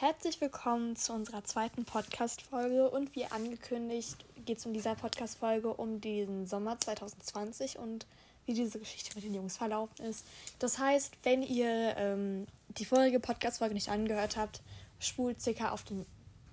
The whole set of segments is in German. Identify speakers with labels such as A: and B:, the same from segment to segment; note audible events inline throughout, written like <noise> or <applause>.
A: Herzlich willkommen zu unserer zweiten Podcast-Folge und wie angekündigt geht es in dieser Podcast-Folge um den Sommer 2020 und wie diese Geschichte mit den Jungs verlaufen ist. Das heißt, wenn ihr ähm, die vorige Podcast-Folge nicht angehört habt, spult circa auf den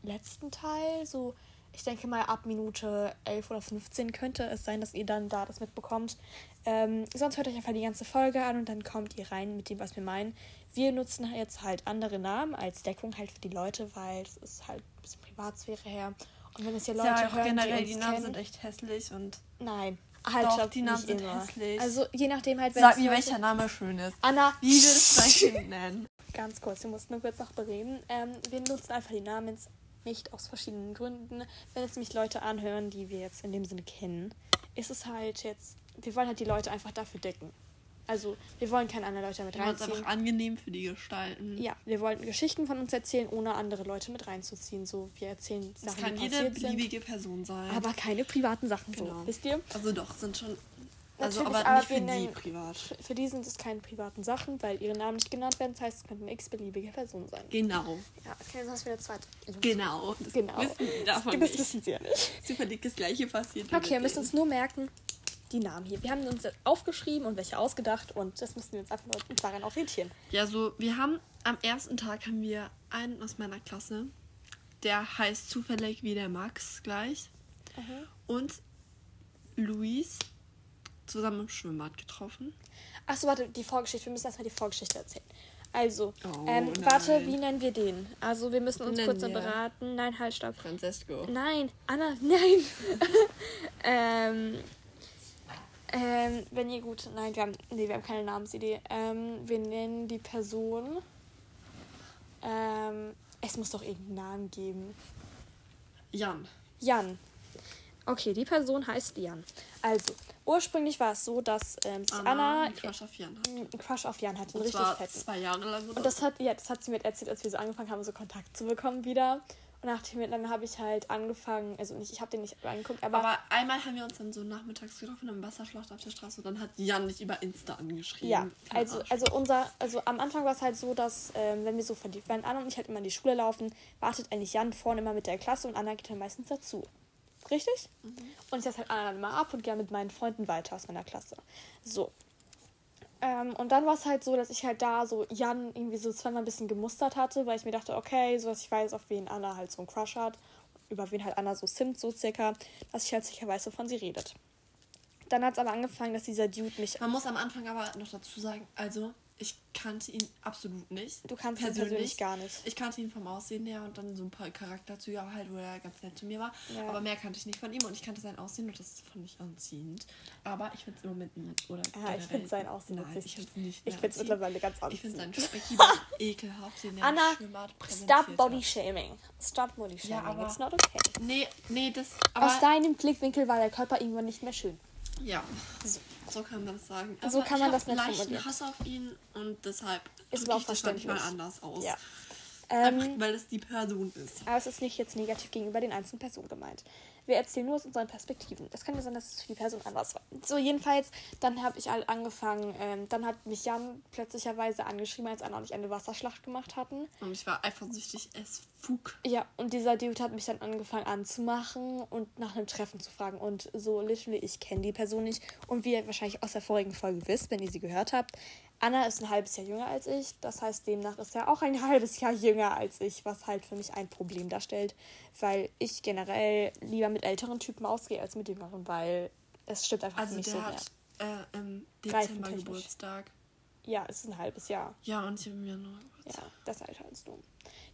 A: letzten Teil, so ich denke mal ab Minute 11 oder 15 könnte es sein, dass ihr dann da das mitbekommt. Ähm, sonst hört euch einfach die ganze Folge an und dann kommt ihr rein mit dem, was wir meinen. Wir nutzen jetzt halt andere Namen als Deckung halt für die Leute, weil es ist halt ein bisschen Privatsphäre her. Und wenn es hier Leute
B: ja,
A: hören,
B: generell
A: die,
B: die Namen sind echt hässlich und
A: Nein, halt
B: Doch, die Namen sind
A: immer.
B: hässlich.
A: Also je nachdem halt,
B: sag
A: es
B: mir, welcher Name schön ist.
A: Anna,
B: Wie würdest du dein <laughs> Kind nennen?
A: ganz kurz, wir mussten nur kurz noch bereden. Ähm, wir nutzen einfach die Namen nicht aus verschiedenen Gründen. Wenn jetzt nämlich Leute anhören, die wir jetzt in dem Sinne kennen, ist es halt jetzt, wir wollen halt die Leute einfach dafür decken. Also wir wollen keine anderen Leute mit
B: Wir wollen es
A: reinziehen.
B: einfach angenehm für die gestalten.
A: Ja, wir wollten Geschichten von uns erzählen, ohne andere Leute mit reinzuziehen. So, wir erzählen
B: Das
A: Sachen,
B: kann
A: die
B: jede
A: passiert sind,
B: beliebige Person sein.
A: aber keine privaten Sachen so.
B: Genau.
A: Wisst ihr?
B: also doch, sind schon. Also
A: Natürlich,
B: aber
A: aber
B: nicht
A: wir
B: für die
A: nennen-
B: privat.
A: Für, die sind es keine privaten Sachen, weil ihre Namen nicht genannt werden. Das heißt, es könnte eine x-beliebige Person sein.
B: Genau.
A: Ja, okay, das ist wieder zweite.
B: Genau. Das
A: Genau.
B: Wissen die davon
A: Das wissen sie ja nicht.
B: Zufällig das gleiche passiert.
A: Okay, wir müssen uns nur merken, die Namen hier. Wir haben uns aufgeschrieben und welche ausgedacht und das müssen wir uns einfach nur daran orientieren.
B: Ja, so, wir haben am ersten Tag haben wir einen aus meiner Klasse, der heißt zufällig wie der Max gleich. Und Luis zusammen im Schwimmbad getroffen.
A: Achso, warte, die Vorgeschichte. Wir müssen erstmal die Vorgeschichte erzählen. Also,
B: Oh,
A: ähm, warte, wie nennen wir den? Also, wir müssen uns
B: Nennen
A: kurz
B: wir.
A: beraten. Nein, halt, stopp.
B: Francesco.
A: Nein, Anna, <laughs> nein. <laughs> ähm, ähm, wenn ihr gut. Nein, wir haben, nee, wir haben keine Namensidee. Ähm, wir nennen die Person. Ähm, es muss doch irgendeinen Namen geben.
B: Jan.
A: Jan. Okay, die Person heißt Jan. Also, ursprünglich war es so, dass ähm, sich Anna,
B: einen Crush auf Jan hat.
A: einen Crush auf Jan hatte, einen
B: Und
A: richtig fetten.
B: zwei Jahre lang. Oder
A: Und das hat, ja, das hat sie mir erzählt, als wir so angefangen haben, so Kontakt zu bekommen wieder. Nach dem, dann habe ich halt angefangen, also nicht, ich habe den nicht angeguckt, aber,
B: aber einmal haben wir uns dann so nachmittags getroffen im Wasserschlacht auf der Straße und dann hat Jan mich über Insta angeschrieben.
A: ja, also, also unser, also am Anfang war es halt so, dass ähm, wenn wir so verliebt waren, Anna und ich halt immer in die Schule laufen, wartet eigentlich Jan vorne immer mit der Klasse und Anna geht dann meistens dazu. Richtig? Und ich lasse halt Anna dann immer ab und gehe mit meinen Freunden weiter aus meiner Klasse. So. Ähm, und dann war es halt so, dass ich halt da so Jan irgendwie so zweimal ein bisschen gemustert hatte, weil ich mir dachte, okay, so dass ich weiß, auf wen Anna halt so einen Crush hat, über wen halt Anna so simmt, so circa, dass ich halt sicher weiß, wovon sie redet. Dann hat es aber angefangen, dass dieser Dude mich.
B: Man muss am Anfang aber noch dazu sagen, also ich kannte ihn absolut nicht.
A: Du kannst ihn persönlich gar nicht.
B: Ich kannte ihn vom Aussehen her und dann so ein paar Charakterzüge halt, wo er ganz nett zu mir war.
A: Ja.
B: Aber mehr kannte ich nicht von ihm und ich kannte sein Aussehen und das fand ich anziehend. Aber ich finde es im Moment nicht. Oder
A: Ja, ich
B: generell-
A: finde sein Aussehen
B: Nein, ich finde es nicht.
A: Ich finde es
B: anziehend.
A: mittlerweile ganz
B: Ich finde
A: anziehend.
B: seinen Speckiebart <laughs> ekelhaft, den er
A: Anna, Stop Body. Shaming. Stop Body Shaming.
B: aber-
A: It's not okay.
B: Nee, nee, das.
A: Aus
B: Aber,
A: deinem Blickwinkel war der Körper irgendwann nicht mehr schön.
B: ja,
A: So.
B: So kann man das sagen.
A: So kann man
B: ich
A: das nicht
B: leichten
A: formulieren.
B: Hass auf ihn und deshalb
A: Ist
B: drück
A: aber auch verständlich.
B: anders aus.
A: Ja.
B: Einfach,
A: Ähm,
B: weil es die Person ist.
A: aber es ist nicht jetzt negativ gegenüber den einzelnen Personen gemeint. Wir erzählen nur aus unseren Perspektiven. Das kann ja sein, dass es für die Person anders war. So, jedenfalls, dann habe ich halt angefangen, ähm, dann hat mich Jan plötzlicherweise angeschrieben, als Anna und ich eine Wasserschlacht gemacht hatten.
B: Und ich war eifersüchtig es Fug.
A: Ja, und dieser Dude hat mich dann angefangen anzumachen und nach einem Treffen zu fragen. Und so literally, ich kenne die Person nicht. Und wie ihr wahrscheinlich aus der vorigen Folge wisst, wenn ihr sie gehört habt, Anna ist ein halbes Jahr jünger als ich. Das heißt, demnach ist er auch ein <laughs> halbes Jahr jünger als ich, was halt für mich ein Problem darstellt, weil ich generell lieber mit älteren Typen ausgehe als mit jüngeren, weil es stimmt einfach für
B: Also
A: mich
B: der
A: so mehr.
B: hat äh, im Dezember. Geburtstag.
A: Ja, es ist ein halbes Jahr.
B: Ja, und ich habe im Januar Geburtstag.
A: Ja, das Alter als du.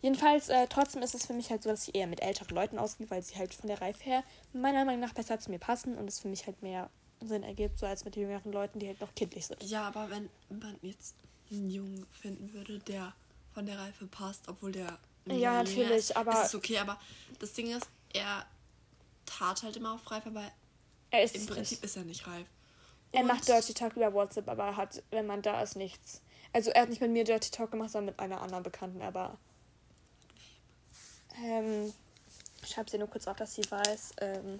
A: Jedenfalls, äh, trotzdem ist es für mich halt so, dass ich eher mit älteren Leuten ausgehe, weil sie halt von der Reife her meiner Meinung nach besser zu mir passen und es für mich halt mehr Sinn ergibt, so als mit jüngeren Leuten, die halt noch kindlich sind.
B: Ja, aber wenn man jetzt einen Jungen finden würde, der von der Reife passt, obwohl der.
A: Ja, natürlich,
B: ist,
A: aber-
B: Ist es okay, aber das Ding ist, er tat halt immer auf reif, aber
A: Er ist
B: im Prinzip
A: nicht.
B: ist er nicht reif.
A: Er
B: Und-
A: macht Dirty Talk über WhatsApp, aber hat, wenn man da ist, nichts. Also er hat nicht mit mir Dirty Talk gemacht, sondern mit einer anderen Bekannten, aber. Ähm, ich schreibe sie nur kurz auf, dass sie weiß. Ähm,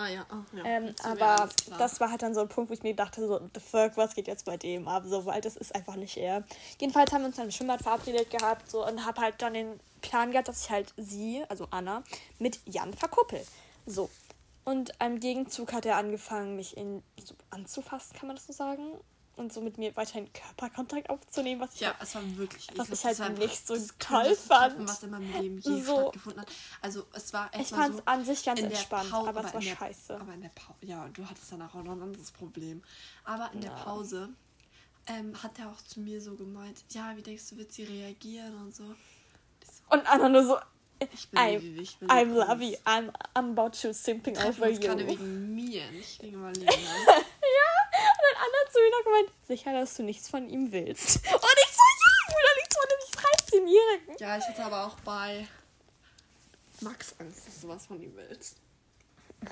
B: Ah ja, oh, ja.
A: Ähm,
B: mir
A: aber
B: alles klar.
A: das war halt dann so ein Punkt, wo ich mir dachte, so, the fuck, was geht jetzt bei dem ab? So, weil das ist einfach nicht er. Jedenfalls haben wir uns dann im Schwimmbad verabredet gehabt so, und habe halt dann den Plan gehabt, dass ich halt sie, also Anna, mit Jan verkuppel. So. Und im Gegenzug hat er angefangen, mich in, so anzufassen, kann man das so sagen? Und so mit mir weiterhin Körperkontakt aufzunehmen, was ich
B: Ja,
A: halt,
B: es war wirklich
A: was ich halt
B: Es war
A: nicht so toll fand.
B: Treffen, was in meinem Leben je
A: So.
B: stattgefunden hat. Also es war echt
A: Ich fand's
B: so,
A: an sich ganz
B: der
A: entspannt,
B: Pau-
A: aber es war
B: der,
A: scheiße.
B: Aber in der Pause, ja, du hattest danach auch noch ein anderes Problem. Aber in der
A: Ja.
B: Pause ähm, hat er auch zu mir so gemeint, ja, wie denkst du, wird sie reagieren und so.
A: Und Anna nur so,
B: ich bin
A: I'm,
B: Vivi, ich bin
A: I'm
B: Prinz.
A: lovey, I'm, I'm about to simping over you.
B: gerade wegen mir, nicht wegen Marlene. <laughs>
A: Zu mir noch gemeint, sicher, dass du nichts von ihm willst. <laughs> Und ich so, ja, ich will doch nichts von einem 13-Jährigen.
B: ja, ich hatte aber auch bei Max Angst, dass du was von ihm willst.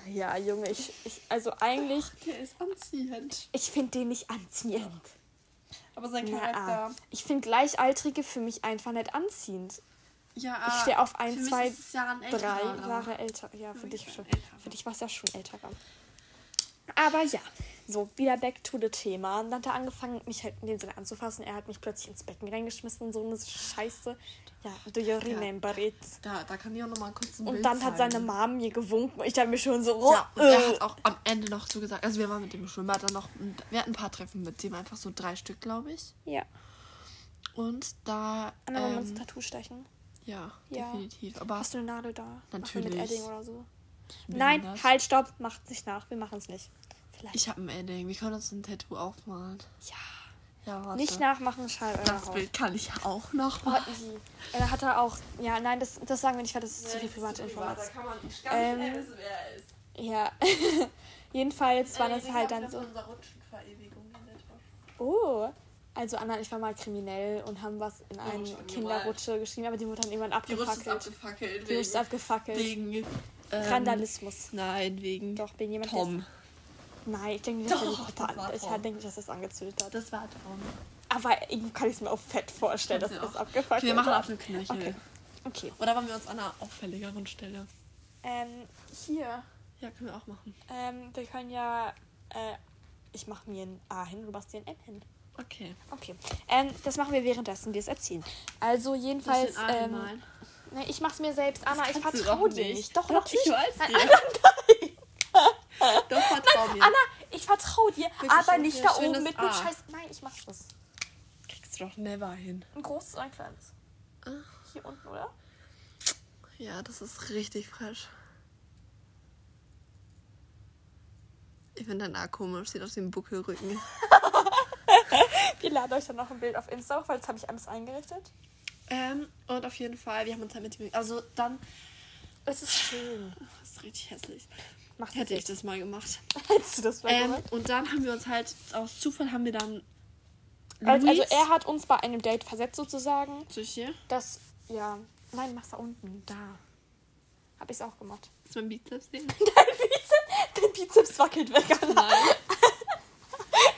A: Ja, Junge, ich, ich also eigentlich,
B: Der ist anziehend.
A: ich finde den nicht anziehend.
B: Aber sein
A: Na,
B: Charakter.
A: ich finde Gleichaltrige für mich einfach nicht anziehend.
B: Ja,
A: Ich stehe auf
B: für
A: ein, zwei,
B: ja ein
A: drei. Jahre älter. Ja, für
B: mich
A: dich schon. Für dich war es ja schon älterer. Aber ja, so, wieder back to the Thema. Und dann hat er angefangen, mich halt in dem Sinne anzufassen. Er hat mich plötzlich ins Becken reingeschmissen und so eine Scheiße. Ja, do you remember it?
B: Da, da kann ich auch noch mal kurz ein
A: Und
B: Bild
A: dann hat seine. Mom mir gewunken und ich dachte mir schon so, oh,
B: Ja, und er
A: äh.
B: hat auch am Ende noch so gesagt, also wir waren mit dem Schwimmbad dann noch, wir hatten ein paar Treffen mit dem, einfach so drei Stück, glaube ich.
A: Ja. Und
B: Und da,
A: Anna, wollen wir uns ein
B: ähm,
A: Tattoo stechen?
B: ja,
A: Ja.
B: definitiv. Aber
A: Hast du eine Nadel da? Machen wir
B: Natürlich.
A: Mit Edding oder so? Nein,
B: das?
A: halt, stopp, macht nicht nach. Wir machen es nicht. Vielleicht.
B: ich habe ein Edding, wir können uns ein Tattoo aufmalen.
A: ja.
B: Ja, warte.
A: Nicht nachmachen, schall euer
B: Das. Bild kann ich auch noch
A: Oh,
B: machen.
A: easy. Er hat er auch. Ja, nein, das, das sagen wir nicht, weil das ist zu viel private Information.
B: kann man nicht
A: Ähm,
B: wissen, wer er ist.
A: Ja. <laughs> Jedenfalls war das halt dann so. Oh. Also Anna und ich waren mal kriminell und haben was in eine
B: schon
A: Kinderrutsche geschrieben, aber die wurde dann irgendwann
B: Die Rutsche ist
A: abgefackelt.
B: abgefackelt.
A: Die Rutsche ist abgefackelt.
B: wegen ähm,
A: Randalismus.
B: Nein, wegen
A: Doch, wegen jemand
B: Tom.
A: Nein, ich denke nicht, dass
B: Doch, das war.
A: Ich denke nicht, dass es angezündet hat.
B: Das war Tom.
A: Aber irgendwie kann ich es mir auch fett vorstellen, dass
B: Ja.
A: es abgefackelt
B: Okay, wir machen
A: hat.
B: auf den Knöchel.
A: Okay. Okay.
B: Oder wollen wir uns an einer auffälligeren Stelle?
A: Ähm, hier.
B: Ja, können wir auch machen.
A: Ähm, wir können ja. Äh, ich mache mir ein A hin, du machst dir ein N hin.
B: Okay.
A: Okay. Ähm, das machen wir währenddessen wir es erzählen. Also jedenfalls.
B: Ich
A: Ähm, ne, ich mach's mir selbst. Anna, ich vertraue
B: doch
A: dir
B: nicht.
A: nicht. Doch,
B: Doch,
A: natürlich.
B: ich weiß
A: Nein, <laughs>
B: Doch, vertrau mir.
A: Anna, ich vertraue dir,
B: Wirklich,
A: aber
B: okay,
A: nicht da
B: schönes
A: oben mit einem
B: A.
A: Scheiß. Nein, ich mach's das.
B: Kriegst du doch never hin.
A: Ein großes oder ein kleines?
B: Ah.
A: Hier unten, oder?
B: Ja, das ist richtig frisch. Ich finde dein A komisch. Sieht aus wie ein Buckelrücken. <laughs>
A: Wir laden euch dann noch ein Bild auf Insta hoch, weil das habe ich alles eingerichtet.
B: ähm, und auf jeden Fall, wir haben uns halt mit ihm... Also dann...
A: Es ist schön.
B: Das ist richtig hässlich.
A: Machst
B: Hätte ich das mal gemacht. <laughs>
A: Hättest du das mal
B: Ähm,
A: gemacht?
B: und dann haben wir uns halt... Aus Zufall haben wir dann...
A: Also, also
B: Luis-
A: er hat uns bei einem Date versetzt sozusagen.
B: Ich hier?
A: Das, ja. Nein, mach's da unten. Da. Hab ich's auch gemacht. <laughs>
B: Ist mein Bizeps sehen?
A: Dein Bizeps, dein Bizeps wackelt weg.
B: Nein. <laughs>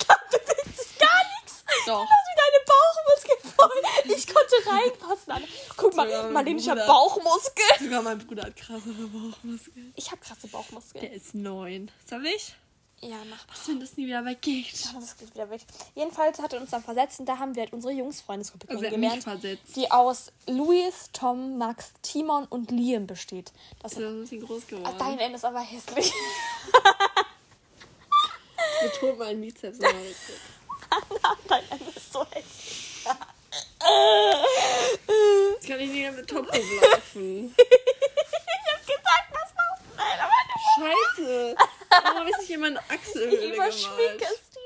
A: Da bewegt sich gar nichts.
B: Doch.
A: Das ist wie deine Bauchmuskeln voll. Ich konnte reinpassen, Anna. Guck
B: Sogar
A: mal,
B: mein
A: Marlene, ich hab
B: Bruder.
A: Bauchmuskeln.
B: Sogar mein Bruder hat krassere Bauchmuskeln.
A: Ich hab krasse Bauchmuskeln.
B: Der ist neun. Soll ich?
A: Ja, mach mal.
B: Wenn das nie wieder weggeht.
A: Das geht wieder weg. Jedenfalls hat er uns dann versetzt und da haben wir halt unsere Jungsfreundesgruppe
B: Also er hat mich
A: kennengelernt,
B: versetzt.
A: die aus Luis, Tom, Max, Timon und Liam besteht. Das
B: Das ist ein bisschen groß
A: Ah,
B: geworden.
A: Dein Ende ist aber hässlich. <laughs>
B: Betont meinen Bizeps immer richtig. <laughs>
A: Dein Ende ist so hässlich.
B: Jetzt kann ich nicht mehr mit Top laufen. <laughs>
A: ich hab gesagt, was noch? Nein, aber
B: Scheiße. Warum habe ich nicht in meine
A: ich
B: Achselhöhle
A: überschminke
B: gemalt?
A: es dir.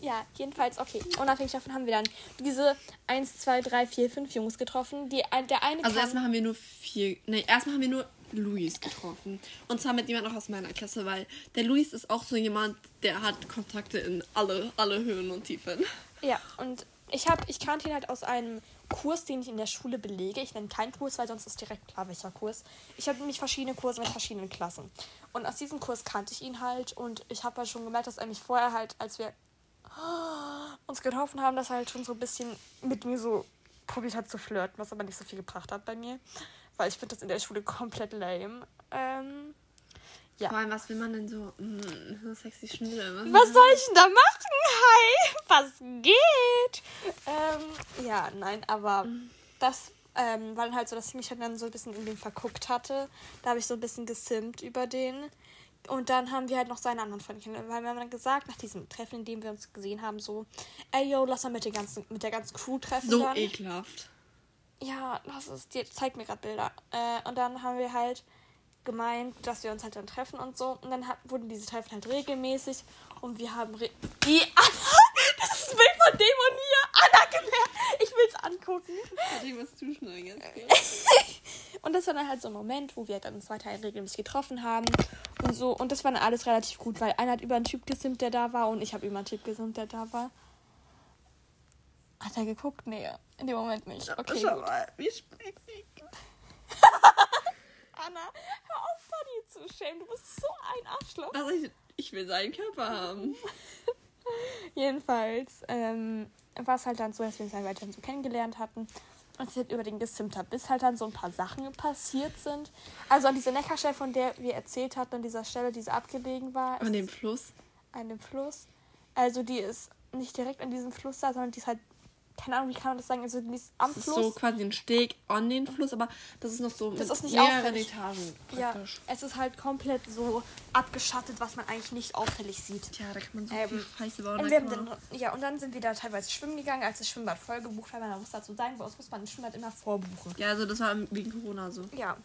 A: Ja, jedenfalls, okay. Unabhängig davon haben wir dann diese 1, 2, 3, 4, 5 Jungs getroffen. Die, der eine
B: Also erstmal haben wir nur vier... Nee, erstmal haben wir nur Luis getroffen. Und zwar mit jemand noch aus meiner Klasse, weil der Luis ist auch so jemand, der hat Kontakte in alle, alle Höhen und Tiefen.
A: Ja, und ich, hab, ich kannte ihn halt aus einem Kurs, den ich in der Schule belege. Ich nenne keinen Kurs, weil sonst ist direkt klar, welcher Kurs. Ich habe nämlich verschiedene Kurse mit verschiedenen Klassen. Und aus diesem Kurs kannte ich ihn halt. Und ich habe halt schon gemerkt, dass eigentlich vorher halt, als wir uns getroffen haben, dass er halt schon so ein bisschen mit mir so probiert hat zu flirten, was aber nicht so viel gebracht hat bei mir. Weil ich finde das in der Schule komplett lame. Ähm,
B: Ja. Vor allem, was will man denn so, mm, so sexy Schnüre?
A: Was soll ich denn da machen? Hi, was geht? Ähm, ja, nein, aber mhm. das ähm, war dann halt so, dass ich mich dann so ein bisschen in den verguckt hatte. Da habe ich so ein bisschen gesimmt über den. Und dann haben wir halt noch seine anderen Freunde kennengelernt. Weil wir haben dann gesagt, nach diesem Treffen, in dem wir uns gesehen haben, so, ey yo, lass mal mit der ganzen, mit der ganzen Crew treffen.
B: So dann. ekelhaft.
A: Ja, lass es, die zeigt mir gerade Bilder. Äh, und dann haben wir halt gemeint, dass wir uns halt dann treffen und so. Und dann hat, wurden diese Treffen halt regelmäßig. Und wir haben die Anna, <laughs> das ist das Bild von dem und hier. Anna gemerkt. Ich will es angucken. Ich muss zuschneiden jetzt. <laughs> und das war dann halt so ein Moment, wo wir dann uns weiter regelmäßig getroffen haben. Und so. Und das war dann alles relativ gut, weil einer hat über einen Typ gesimmt, der da war. Und ich habe über einen Typ gesimmt, der da war. Hat er geguckt? Nee, in dem Moment nicht. Okay. Schau mal, wie <laughs> Anna, hör auf, Funny zu schämen. Du bist so ein Arschloch.
B: Also ich, ich will seinen Körper haben. <laughs>
A: Jedenfalls ähm, war es halt dann so, dass wir uns halt weiterhin so kennengelernt hatten. Und sie halt über den gesimmt hat, bis halt dann so ein paar Sachen passiert sind. Also an dieser Neckarstelle, von der wir erzählt hatten, an dieser Stelle, die so abgelegen war.
B: An dem Fluss?
A: An dem Fluss. Also die ist nicht direkt an diesem Fluss da, sondern die ist halt keine Ahnung, wie kann man das sagen? Also die ist am
B: das
A: Fluss.
B: Ist so quasi ein Steg an den Fluss, aber das ist noch so das ist nicht mehreren
A: auffällig. Etagen praktisch. Ja, es ist halt komplett so abgeschattet, was man eigentlich nicht auffällig sieht. Ja, da kann man so ähm, viel Scheiße bauen. Und wir haben dann, ja, und dann sind wir da teilweise schwimmen gegangen, als das Schwimmbad voll gebucht war. Man muss dazu sagen, bei uns muss man das Schwimmbad immer vorbuchen.
B: Ja, also das war wegen Corona so.
A: Ja.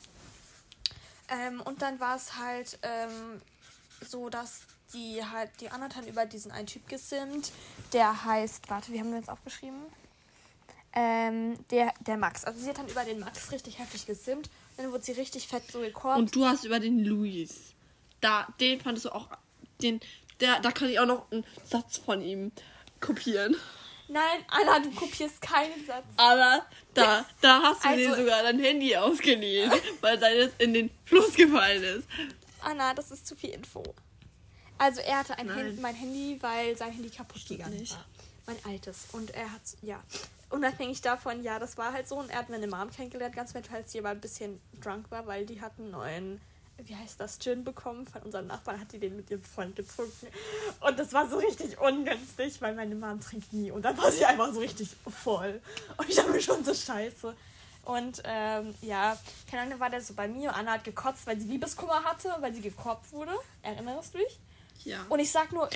A: Ähm, und dann war es halt ähm, so, dass die halt, die hat über diesen einen Typ gesimmt, der heißt, warte, wie haben wir jetzt aufgeschrieben? Ähm, der, der Max. Also sie hat dann über den Max richtig heftig gesimmt. Dann wurde sie richtig fett so gekorbt.
B: Und du hast über den Luis. Da, den fandest du auch. Den, der, da kann ich auch noch einen Satz von ihm kopieren.
A: Nein, Anna, du kopierst keinen Satz.
B: Aber da, da hast du also, dir sogar dein Handy ausgeliehen, weil seines in den Fluss gefallen ist.
A: Anna, das ist zu viel Info. Also er hatte ein Hand, mein Handy, weil sein Handy kaputt gegangen war. Mein altes. Und er hat, ja unabhängig davon, ja, das war halt so. Und er hat meine Mom kennengelernt, ganz nett, als sie aber ein bisschen drunk war, weil die hatten einen neuen, wie heißt das, Gin bekommen von unserem Nachbarn, hat die den mit ihrem Freund getrunken. Und das war so richtig ungünstig, weil meine Mom trinkt nie. Und dann war sie einfach so richtig voll. Und ich habe mir schon so scheiße. Und ähm, ja, keine Ahnung, war der so bei mir. Anna hat gekotzt, weil sie Liebeskummer hatte, weil sie gekorbt wurde. Erinnerst du dich? Ja. Und ich sag nur,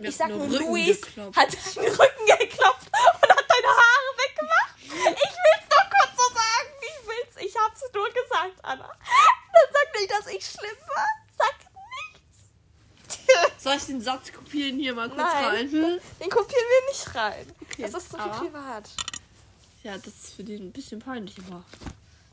A: ich sag nur, Luis hat <laughs> den Rücken geklopft und hat deine Haare weggemacht. Ich will's doch kurz so sagen. Ich will's, ich hab's nur gesagt, Anna. Dann sag nicht, dass ich schlimm war. Sag
B: nichts. <laughs> Soll ich den Satz kopieren hier mal kurz Nein, rein? Hm?
A: Den kopieren wir nicht rein. Okay. Das ist zu viel privat.
B: Ja, das ist für den ein bisschen peinlich, aber.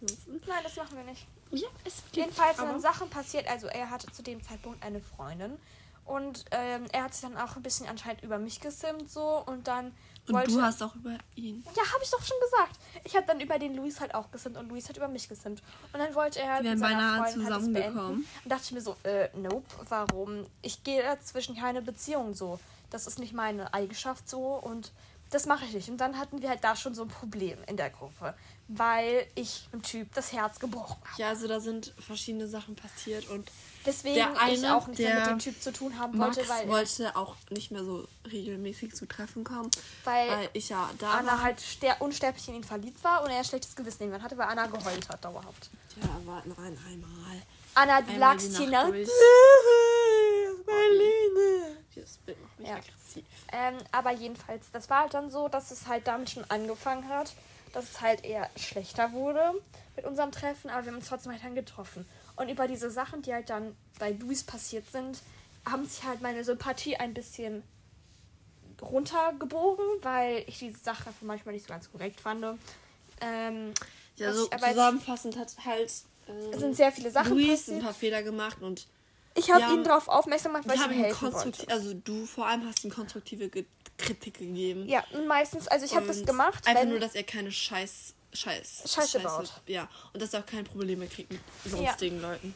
A: Nein, das machen wir nicht. Ja, es Jedenfalls sind Sachen passiert. Also er hatte zu dem Zeitpunkt eine Freundin und ähm, er hat sich dann auch ein bisschen anscheinend über mich gesimmt so und dann
B: und wollte, du hast auch über ihn.
A: Ja, habe ich doch schon gesagt. Ich habe dann über den Luis halt auch gesimmt und Luis hat über mich gesimmt. Und dann wollte er halt mit seiner Freundin halt zusammengekommen. Und dachte ich mir so, äh, nope, warum? Ich gehe dazwischen keine Beziehung so. Das ist nicht meine Eigenschaft so und das mache ich nicht. Und dann hatten wir halt da schon so ein Problem in der Gruppe, weil ich dem Typ das Herz gebrochen habe.
B: Ja, also da sind verschiedene Sachen passiert und
A: deswegen der eine, ich auch nicht mehr mit dem Typ zu tun haben
B: Max wollte, weil wollte auch nicht mehr so regelmäßig zu Treffen kommen, weil, weil ich ja
A: da Anna war. halt unsterblich in ihn verliebt war und er ein schlechtes Gewissen irgendwann hatte, weil Anna geheult hat dauerhaft.
B: Ja, aber nein, einmal.
A: Anna, du lagst hier nach. Marlene. Dieses Bild macht mich ja. aggressiv. Ähm, aber jedenfalls, das war halt dann so, dass es halt damit schon angefangen hat, dass es halt eher schlechter wurde mit unserem Treffen, aber wir haben uns trotzdem halt dann getroffen. Und über diese Sachen, die halt dann bei Luis passiert sind, haben sich halt meine Sympathie ein bisschen runtergebogen, weil ich diese Sache manchmal nicht so ganz korrekt fand. Ähm,
B: ja, so zusammenfassend hat halt.
A: Ähm, sind sehr viele Sachen
B: Luis passiert. ein paar Fehler gemacht und.
A: Ich habe ihn darauf aufmerksam gemacht, weil ich ihm
B: helfen wollte. Also du vor allem hast ihm konstruktive Kritik gegeben.
A: Ja, meistens, also ich habe das gemacht.
B: Einfach nur, dass er keine Scheiß Scheiß,
A: Scheiße, Scheiße baut.
B: Ja, und dass er auch keine Probleme kriegt mit sonstigen ja. Leuten.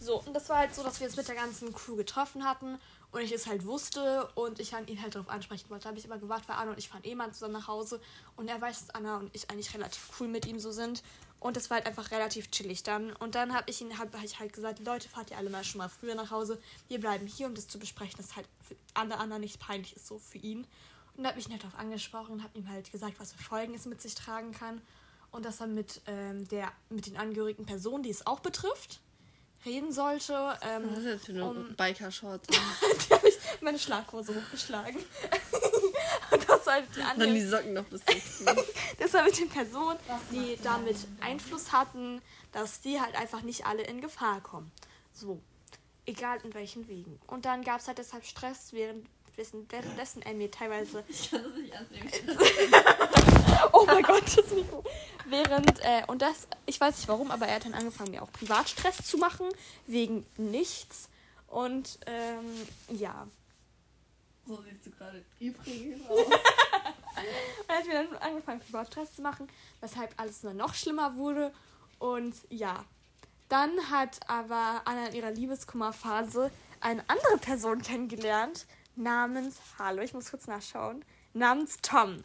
A: So, und das war halt so, dass wir uns mit der ganzen Crew getroffen hatten und ich es halt wusste und ich ihn halt darauf ansprechen wollte. Da habe ich immer gewartet, weil Anna und ich fahren eh mal zusammen nach Hause und er weiß, dass Anna und ich eigentlich relativ cool mit ihm so sind und es war halt einfach relativ chillig dann. Und dann habe ich ihn hab, hab ich halt gesagt, Leute, fahrt ihr alle mal schon mal früher nach Hause. Wir bleiben hier, um das zu besprechen, dass halt für alle anderen nicht peinlich ist, so für ihn. Und da habe ich ihn halt darauf angesprochen und habe ihm halt gesagt, was für Folgen es mit sich tragen kann. Und dass er mit, ähm, der, mit den angehörigen Personen, die es auch betrifft, reden sollte. Ähm, Was ist jetzt für eine um, Biker-Shorts? <laughs> da habe ich meine Schlaghose hochgeschlagen. <laughs> und das halt die anderen. Dann die Socken noch bis <laughs> Das war mit den Personen, die damit Einfluss hatten, dass die halt einfach nicht alle in Gefahr kommen. So. Egal in welchen Wegen. Und dann gab es halt deshalb Stress, während dessen er mir teilweise. Ich kann das nicht ernst nehmen. <laughs> oh mein Gott, das Mikro. Während, äh, und das, ich weiß nicht warum, aber er hat dann angefangen, mir auch Privatstress zu machen, wegen nichts. Und, ähm, ja. So siehst du gerade übrigens <laughs> aus. er hat mir dann angefangen, Privatstress zu machen, weshalb alles nur noch schlimmer wurde. Und ja. Dann hat aber Anna in ihrer Liebeskummerphase eine andere Person kennengelernt, namens, hallo, ich muss kurz nachschauen, namens Tom.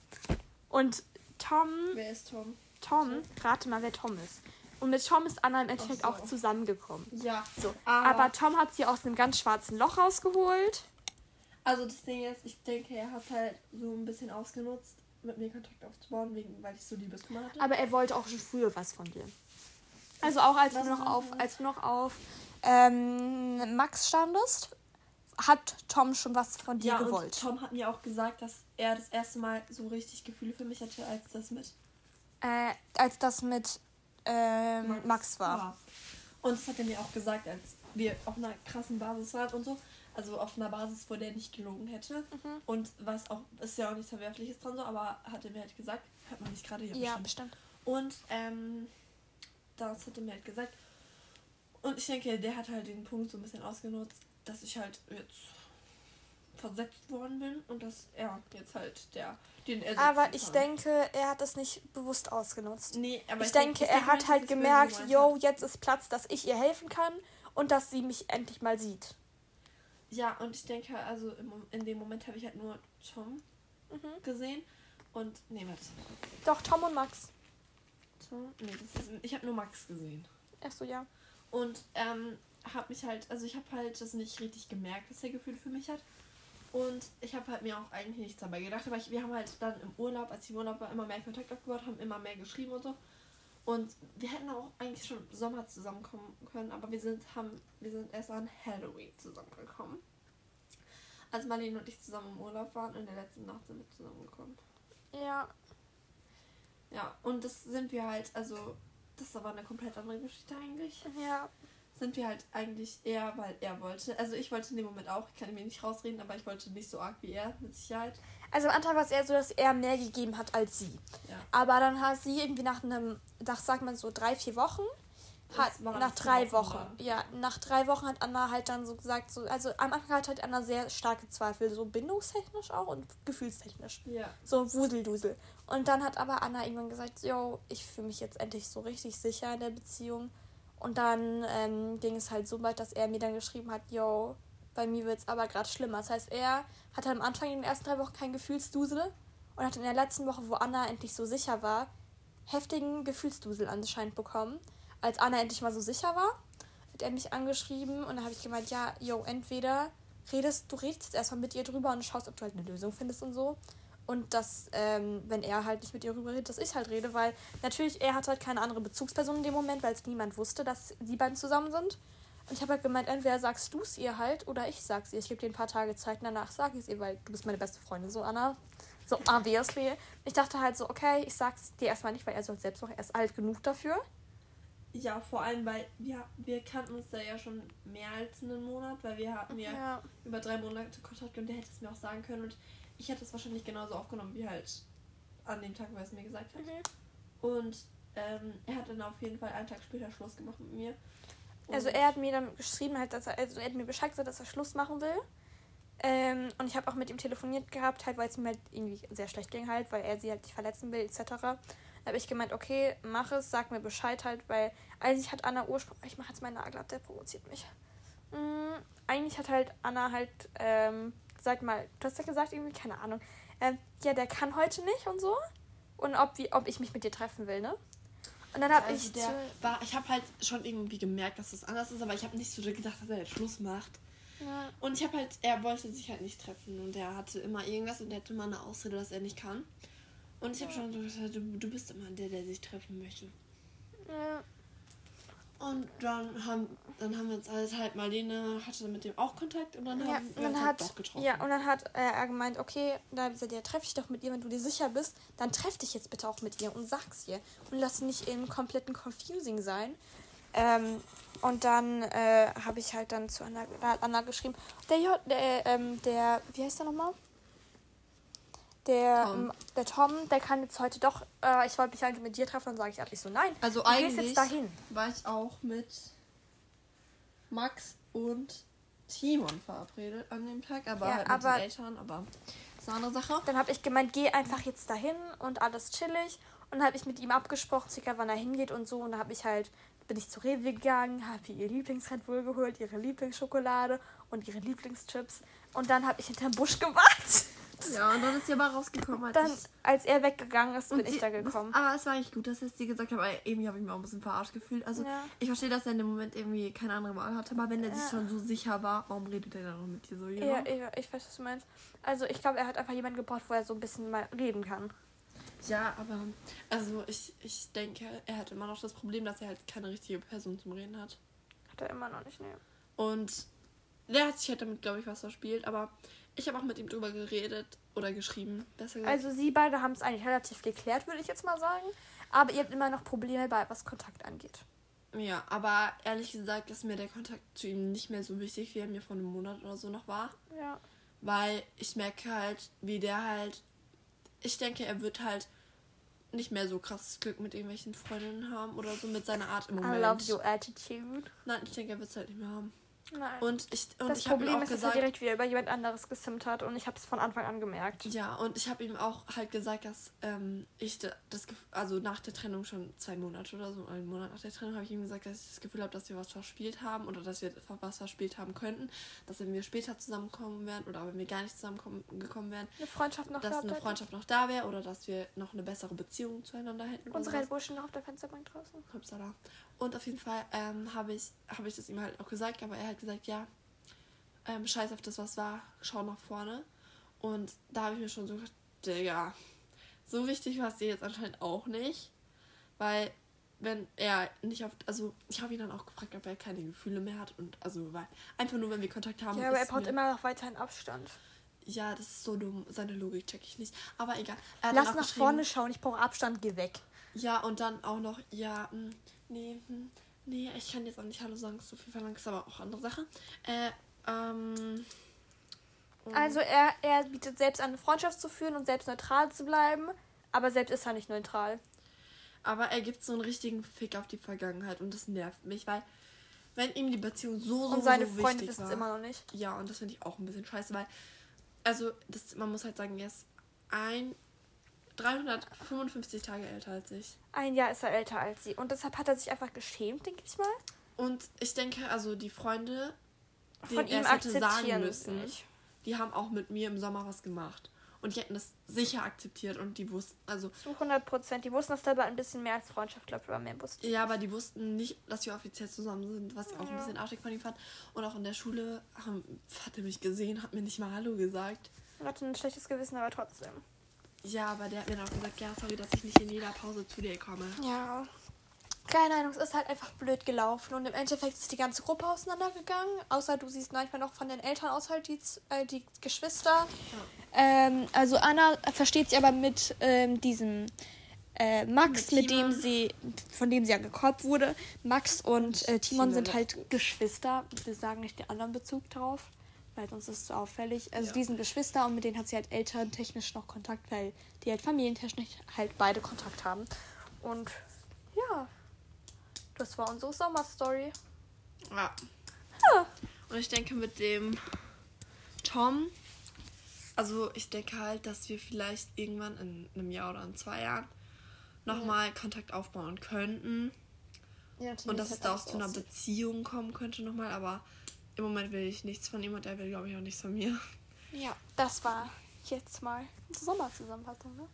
A: Und Tom.
B: Wer ist Tom?
A: Tom, rate mal, wer Tom ist. Und mit Tom ist Anna im Endeffekt so. auch zusammengekommen. Ja. So. Aber, aber, Tom hat sie aus einem ganz schwarzen Loch rausgeholt.
B: Also das Ding ist, ich denke, er hat halt so ein bisschen ausgenutzt, mit mir Kontakt aufzubauen, wegen, weil ich so Liebeskummer hatte.
A: Aber er wollte auch schon früher was von dir. Also auch als was du noch auf, als du noch auf ähm, Max standest, hat Tom schon was von dir ja, gewollt.
B: Tom hat mir auch gesagt, dass er das erste Mal so richtig Gefühle für mich hatte, als das mit.
A: Äh, als das mit ähm, Max, Max, war. war.
B: Und das hat er mir auch gesagt, als wir auf einer krassen Basis waren und so. Also auf einer Basis, wo der nicht gelogen hätte. Mhm. Und was auch, ist ja auch nichts Verwerfliches dran so, aber hat er mir halt gesagt, hört man nicht gerade hier Ja, bestimmt. bestimmt. Und ähm, das hat er mir halt gesagt. Und ich denke, der hat halt den Punkt so ein bisschen ausgenutzt, dass ich halt jetzt versetzt worden bin und dass er jetzt halt der den
A: er Aber ich kann. denke, er hat das nicht bewusst ausgenutzt. Nee, aber ich, ich denke, denke, er hat halt gemerkt, yo, jetzt ist Platz, dass ich ihr helfen kann und dass sie mich endlich mal sieht.
B: Ja, und ich denke, also im, in dem Moment habe ich halt nur Tom mhm. gesehen und nee, warte.
A: Doch Tom und Max.
B: Tom? Nee, das ist, ich habe nur Max gesehen.
A: Ach so, ja.
B: Und ähm, habe mich halt, also ich habe halt das nicht richtig gemerkt, was er Gefühl für mich hat. Und ich habe halt mir auch eigentlich nichts dabei gedacht, aber ich, wir haben halt dann im Urlaub, als ich im Urlaub war, immer mehr Kontakt aufgebaut, haben immer mehr geschrieben und so. Und wir hätten auch eigentlich schon Sommer zusammenkommen können, aber wir sind, haben, wir sind erst an Halloween zusammengekommen. Als Marlene und ich zusammen im Urlaub waren, in der letzten Nacht sind wir zusammengekommen. Ja. Ja, und das sind wir halt, also, das ist aber eine komplett andere Geschichte eigentlich. Ja sind wir halt eigentlich eher, weil er wollte. Also ich wollte in dem Moment auch, ich kann mir nicht rausreden, aber ich wollte nicht so arg wie er, mit Sicherheit.
A: Also am Anfang war es eher so, dass er mehr gegeben hat als sie. Ja. Aber dann hat sie irgendwie nach einem, nach sagt man so drei, vier Wochen, hat nach drei Wochen, Wochen ja, nach drei Wochen hat Anna halt dann so gesagt, so, also am Anfang hat halt Anna sehr starke Zweifel, so bindungstechnisch auch und gefühlstechnisch. Ja. So Wuseldusel. Und dann hat aber Anna irgendwann gesagt, yo, ich fühle mich jetzt endlich so richtig sicher in der Beziehung und dann ähm, ging es halt so weit, dass er mir dann geschrieben hat, yo, bei mir wird es aber gerade schlimmer. Das heißt, er hatte am Anfang in den ersten drei Wochen kein Gefühlsdusel und hat in der letzten Woche, wo Anna endlich so sicher war, heftigen Gefühlsdusel anscheinend bekommen. Als Anna endlich mal so sicher war, hat er mich angeschrieben und dann habe ich gemeint, ja, yo, entweder redest, du redest jetzt erstmal mit ihr drüber und schaust, ob du halt eine Lösung findest und so. Und dass, ähm, wenn er halt nicht mit ihr rüber redet, dass ich halt rede, weil natürlich er hat halt keine andere Bezugsperson in dem Moment, weil es niemand wusste, dass die beiden zusammen sind. Und ich habe halt gemeint, entweder sagst du es ihr halt oder ich sag's ihr. Ich gebe dir ein paar Tage Zeit und danach sage ich es ihr, weil du bist meine beste Freundin, so Anna. So obviously. Ich dachte halt so, okay, ich sag's dir erstmal nicht, weil er soll selbst noch erst alt genug dafür.
B: Ja, vor allem, weil wir, wir kannten uns da ja schon mehr als einen Monat, weil wir hatten ja, ja. über drei Monate Kontakt und der hätte es mir auch sagen können. Und ich hätte es wahrscheinlich genauso aufgenommen wie halt an dem Tag, wo er es mir gesagt hat. Mhm. Und ähm, er hat dann auf jeden Fall einen Tag später Schluss gemacht mit mir.
A: Also er hat mir dann geschrieben, halt, dass er, also er hat mir Bescheid gesagt, dass er Schluss machen will. Ähm, und ich habe auch mit ihm telefoniert gehabt, halt, weil es ihm halt irgendwie sehr schlecht ging halt, weil er sie halt nicht verletzen will, etc. Da habe ich gemeint, okay, mach es, sag mir Bescheid halt, weil eigentlich hat Anna ursprünglich, ich mache jetzt meinen Nagel ab, der provoziert mich. Mm, eigentlich hat halt Anna halt, ähm, sag mal, du hast ja gesagt, irgendwie, keine Ahnung, ähm, ja, der kann heute nicht und so. Und ob, wie, ob ich mich mit dir treffen will, ne? Und dann habe
B: Also
A: ich.
B: der war, ich habe halt schon irgendwie gemerkt, dass das anders ist, aber ich habe nicht so gedacht, dass er jetzt Schluss macht.
A: Ja.
B: Und ich habe halt, er wollte sich halt nicht treffen und er hatte immer irgendwas und er hatte immer eine Ausrede, dass er nicht kann. Und ich habe schon so gesagt, du, du bist immer der, der sich treffen möchte.
A: Ja.
B: Und dann haben, dann haben wir uns halt, halt Marlene hatte mit dem auch Kontakt und dann
A: Ja,
B: haben wir uns
A: hat,
B: halt doch getroffen.
A: ja, und dann hat er gemeint, okay, da ich gesagt, ja, treff dich doch mit ihr, wenn du dir sicher bist, dann treff dich jetzt bitte auch mit ihr und sag's ihr. Und lass nicht im kompletten Confusing sein. Ähm, und dann äh, habe ich halt dann zu Anna, hat Anna geschrieben, der, J, der, ähm, der, wie heißt der nochmal? Der
B: Tom.
A: ähm, der Tom, der kann jetzt heute doch, äh, ich wollte mich eigentlich mit dir treffen und sage ich eigentlich so, nein,
B: Also
A: du gehst
B: eigentlich
A: jetzt dahin.
B: war ich auch mit Max und Timon verabredet an dem Tag, aber
A: Ja,
B: halt mit
A: aber-
B: den Eltern, aber das ist eine andere Sache.
A: Dann habe ich gemeint, geh einfach jetzt dahin und alles chillig. Und dann habe ich mit ihm abgesprochen, circa wann er hingeht und so. Und dann habe ich halt, bin ich zu Rewe gegangen, habe ihr Lieblingsred Bull geholt, ihre Lieblingsschokolade und ihre Lieblingschips. Und dann habe ich hinterm Busch gewartet.
B: Ja, und dann ist sie aber rausgekommen, als
A: Dann,
B: ich
A: als er weggegangen ist, bin
B: Und
A: ich
B: sie-
A: da gekommen.
B: Das, aber es war eigentlich gut, dass es dir gesagt hat, aber irgendwie habe ich mich auch ein bisschen verarscht gefühlt. Also
A: Ja.
B: ich verstehe, dass er in dem Moment irgendwie keine andere Wahl hatte, aber wenn er sich
A: Ja.
B: schon so sicher war, warum redet er dann noch mit dir so?
A: Ja, ich, ich weiß, was du meinst. Also ich glaube, er hat einfach jemanden gebraucht, wo er so ein bisschen mal reden kann.
B: ja, aber also ich, ich denke, er hat immer noch das Problem, dass er halt keine richtige Person zum Reden hat.
A: Hat er immer noch nicht, ne.
B: Und der hat sich halt damit, glaube ich, was verspielt, aber ich habe auch mit ihm drüber geredet oder geschrieben, besser gesagt.
A: Also sie beide haben es eigentlich relativ geklärt, würde ich jetzt mal sagen. Aber ihr habt immer noch Probleme bei, was Kontakt angeht.
B: ja, aber ehrlich gesagt ist mir der Kontakt zu ihm nicht mehr so wichtig, wie er mir vor einem Monat oder so noch war.
A: Ja.
B: Weil ich merke halt, wie der halt. Ich denke, er wird halt nicht mehr so krasses Glück mit irgendwelchen Freundinnen haben oder so mit seiner Art im Moment.
A: I love your attitude.
B: Nein, ich denke, er wird es halt nicht mehr haben.
A: Nein.
B: Und ich, und
A: das
B: ich habe ihm
A: Problem
B: auch
A: ist, dass
B: gesagt.
A: er direkt wieder über jemand anderes gesimt hat und ich habe es von Anfang an gemerkt.
B: Ja, und ich habe ihm auch halt gesagt, dass ähm, ich da- das also nach der Trennung schon zwei Monate oder so, einen Monat nach der Trennung, habe ich ihm gesagt, dass ich das Gefühl habe, dass wir was verspielt haben oder dass wir was verspielt haben könnten, dass wenn wir später zusammenkommen werden oder wenn wir gar nicht zusammengekommen wären,
A: Eine Freundschaft noch
B: dass
A: da
B: eine. Freundschaft noch da wäre oder dass wir noch eine bessere Beziehung zueinander hätten.
A: Unsere. Buschen noch auf der Fensterbank draußen.
B: Upsala. Und auf jeden Fall ähm, habe ich, hab ich das ihm halt auch gesagt, aber er hat gesagt, ja, ähm, scheiß auf das, was war, schau nach vorne. Und da habe ich mir schon so gedacht, Digga, so wichtig war es dir jetzt anscheinend auch nicht. Weil, wenn er nicht auf, also ich habe ihn dann auch gefragt, ob er keine Gefühle mehr hat. Und also, weil einfach nur, wenn wir Kontakt haben.
A: Ja, aber er braucht immer noch weiterhin Abstand.
B: Ja, das ist so dumm. Seine Logik check ich nicht. Aber egal. Er
A: Lass nach vorne schauen, ich brauche Abstand, geh weg.
B: Ja, und dann auch noch, ja, mh, nee, hm, nee, ich kann jetzt auch nicht Hallo sagen, ist so viel verlangt, ist aber auch andere Sache. Äh, ähm. und-
A: Also er, er bietet selbst an, eine Freundschaft zu führen und selbst neutral zu bleiben, aber selbst ist er nicht neutral.
B: Aber er gibt so einen richtigen Fick auf die Vergangenheit und das nervt mich, weil, wenn ihm die Beziehung so, so,
A: und seine
B: so
A: Freunde
B: wichtig war.
A: es immer noch nicht.
B: Ja, und das finde ich auch ein bisschen scheiße, weil, also, das, man muss halt sagen, er ist ein 355 Tage älter als ich.
A: Ein Jahr ist er älter als sie und deshalb hat er sich einfach geschämt, denke ich mal.
B: Und ich denke, also die Freunde,
A: Von ihm
B: es hätte sagen
A: akzeptieren
B: müssen,
A: nicht.
B: die haben auch mit mir im Sommer was gemacht. Und die hätten das sicher akzeptiert und die wussten, also,
A: Zu 100 Prozent. Die wussten das dabei ein bisschen mehr als Freundschaft, glaube ich, aber mehr wussten.
B: ja, aber die wussten nicht, dass wir offiziell zusammen sind, was ich auch ein
A: Ja.
B: bisschen artig von ihm fand. Und auch in der Schule haben, hat er mich gesehen, hat mir nicht mal Hallo gesagt.
A: Er hatte ein schlechtes Gewissen, aber trotzdem.
B: Ja, aber der hat mir dann auch gesagt, ja, sorry, dass ich nicht in jeder Pause zu dir komme.
A: Ja. Keine Ahnung, es ist halt einfach blöd gelaufen und im Endeffekt ist die ganze Gruppe auseinandergegangen. Außer du siehst manchmal noch von den Eltern aus halt die, äh, die Geschwister. Ähm, also Anna versteht sich aber mit ähm, diesem äh, Max,
B: Mit
A: mit, dem sie, von dem sie ja gekorbt wurde. Max und äh, Timon
B: Timon
A: sind halt Geschwister. Wir sagen nicht den anderen Bezug drauf, weil sonst ist es zu auffällig. Also
B: Ja.
A: die sind Geschwister und mit denen hat sie halt elterntechnisch noch Kontakt, weil die halt familientechnisch halt beide Kontakt haben. Und ja, das war unsere Sommerstory.
B: Ja.
A: Ja.
B: Und ich denke mit dem Tom, also ich denke halt, dass wir vielleicht irgendwann in einem Jahr oder in zwei Jahren nochmal Kontakt aufbauen könnten.
A: Ja,
B: Und dass es da auch zu einer Beziehung kommen könnte nochmal, aber im Moment will ich nichts von ihm und er will, glaube ich, auch nichts von mir.
A: Ja, das war jetzt mal unsere Sommerzusammenfassung, ne?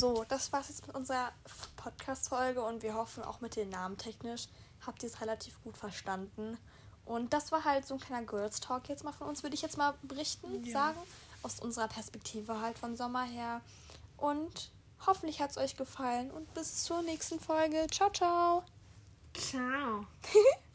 A: So, das war's jetzt mit unserer Podcast-Folge und wir hoffen auch mit den Namen technisch habt ihr es relativ gut verstanden. Und das war halt so ein kleiner Girls Talk jetzt mal von uns, würde ich jetzt mal berichten, ja. sagen. Aus unserer Perspektive halt von Sommer her. Und hoffentlich hat es euch gefallen und bis zur nächsten Folge. Ciao, ciao.
B: Ciao. <laughs>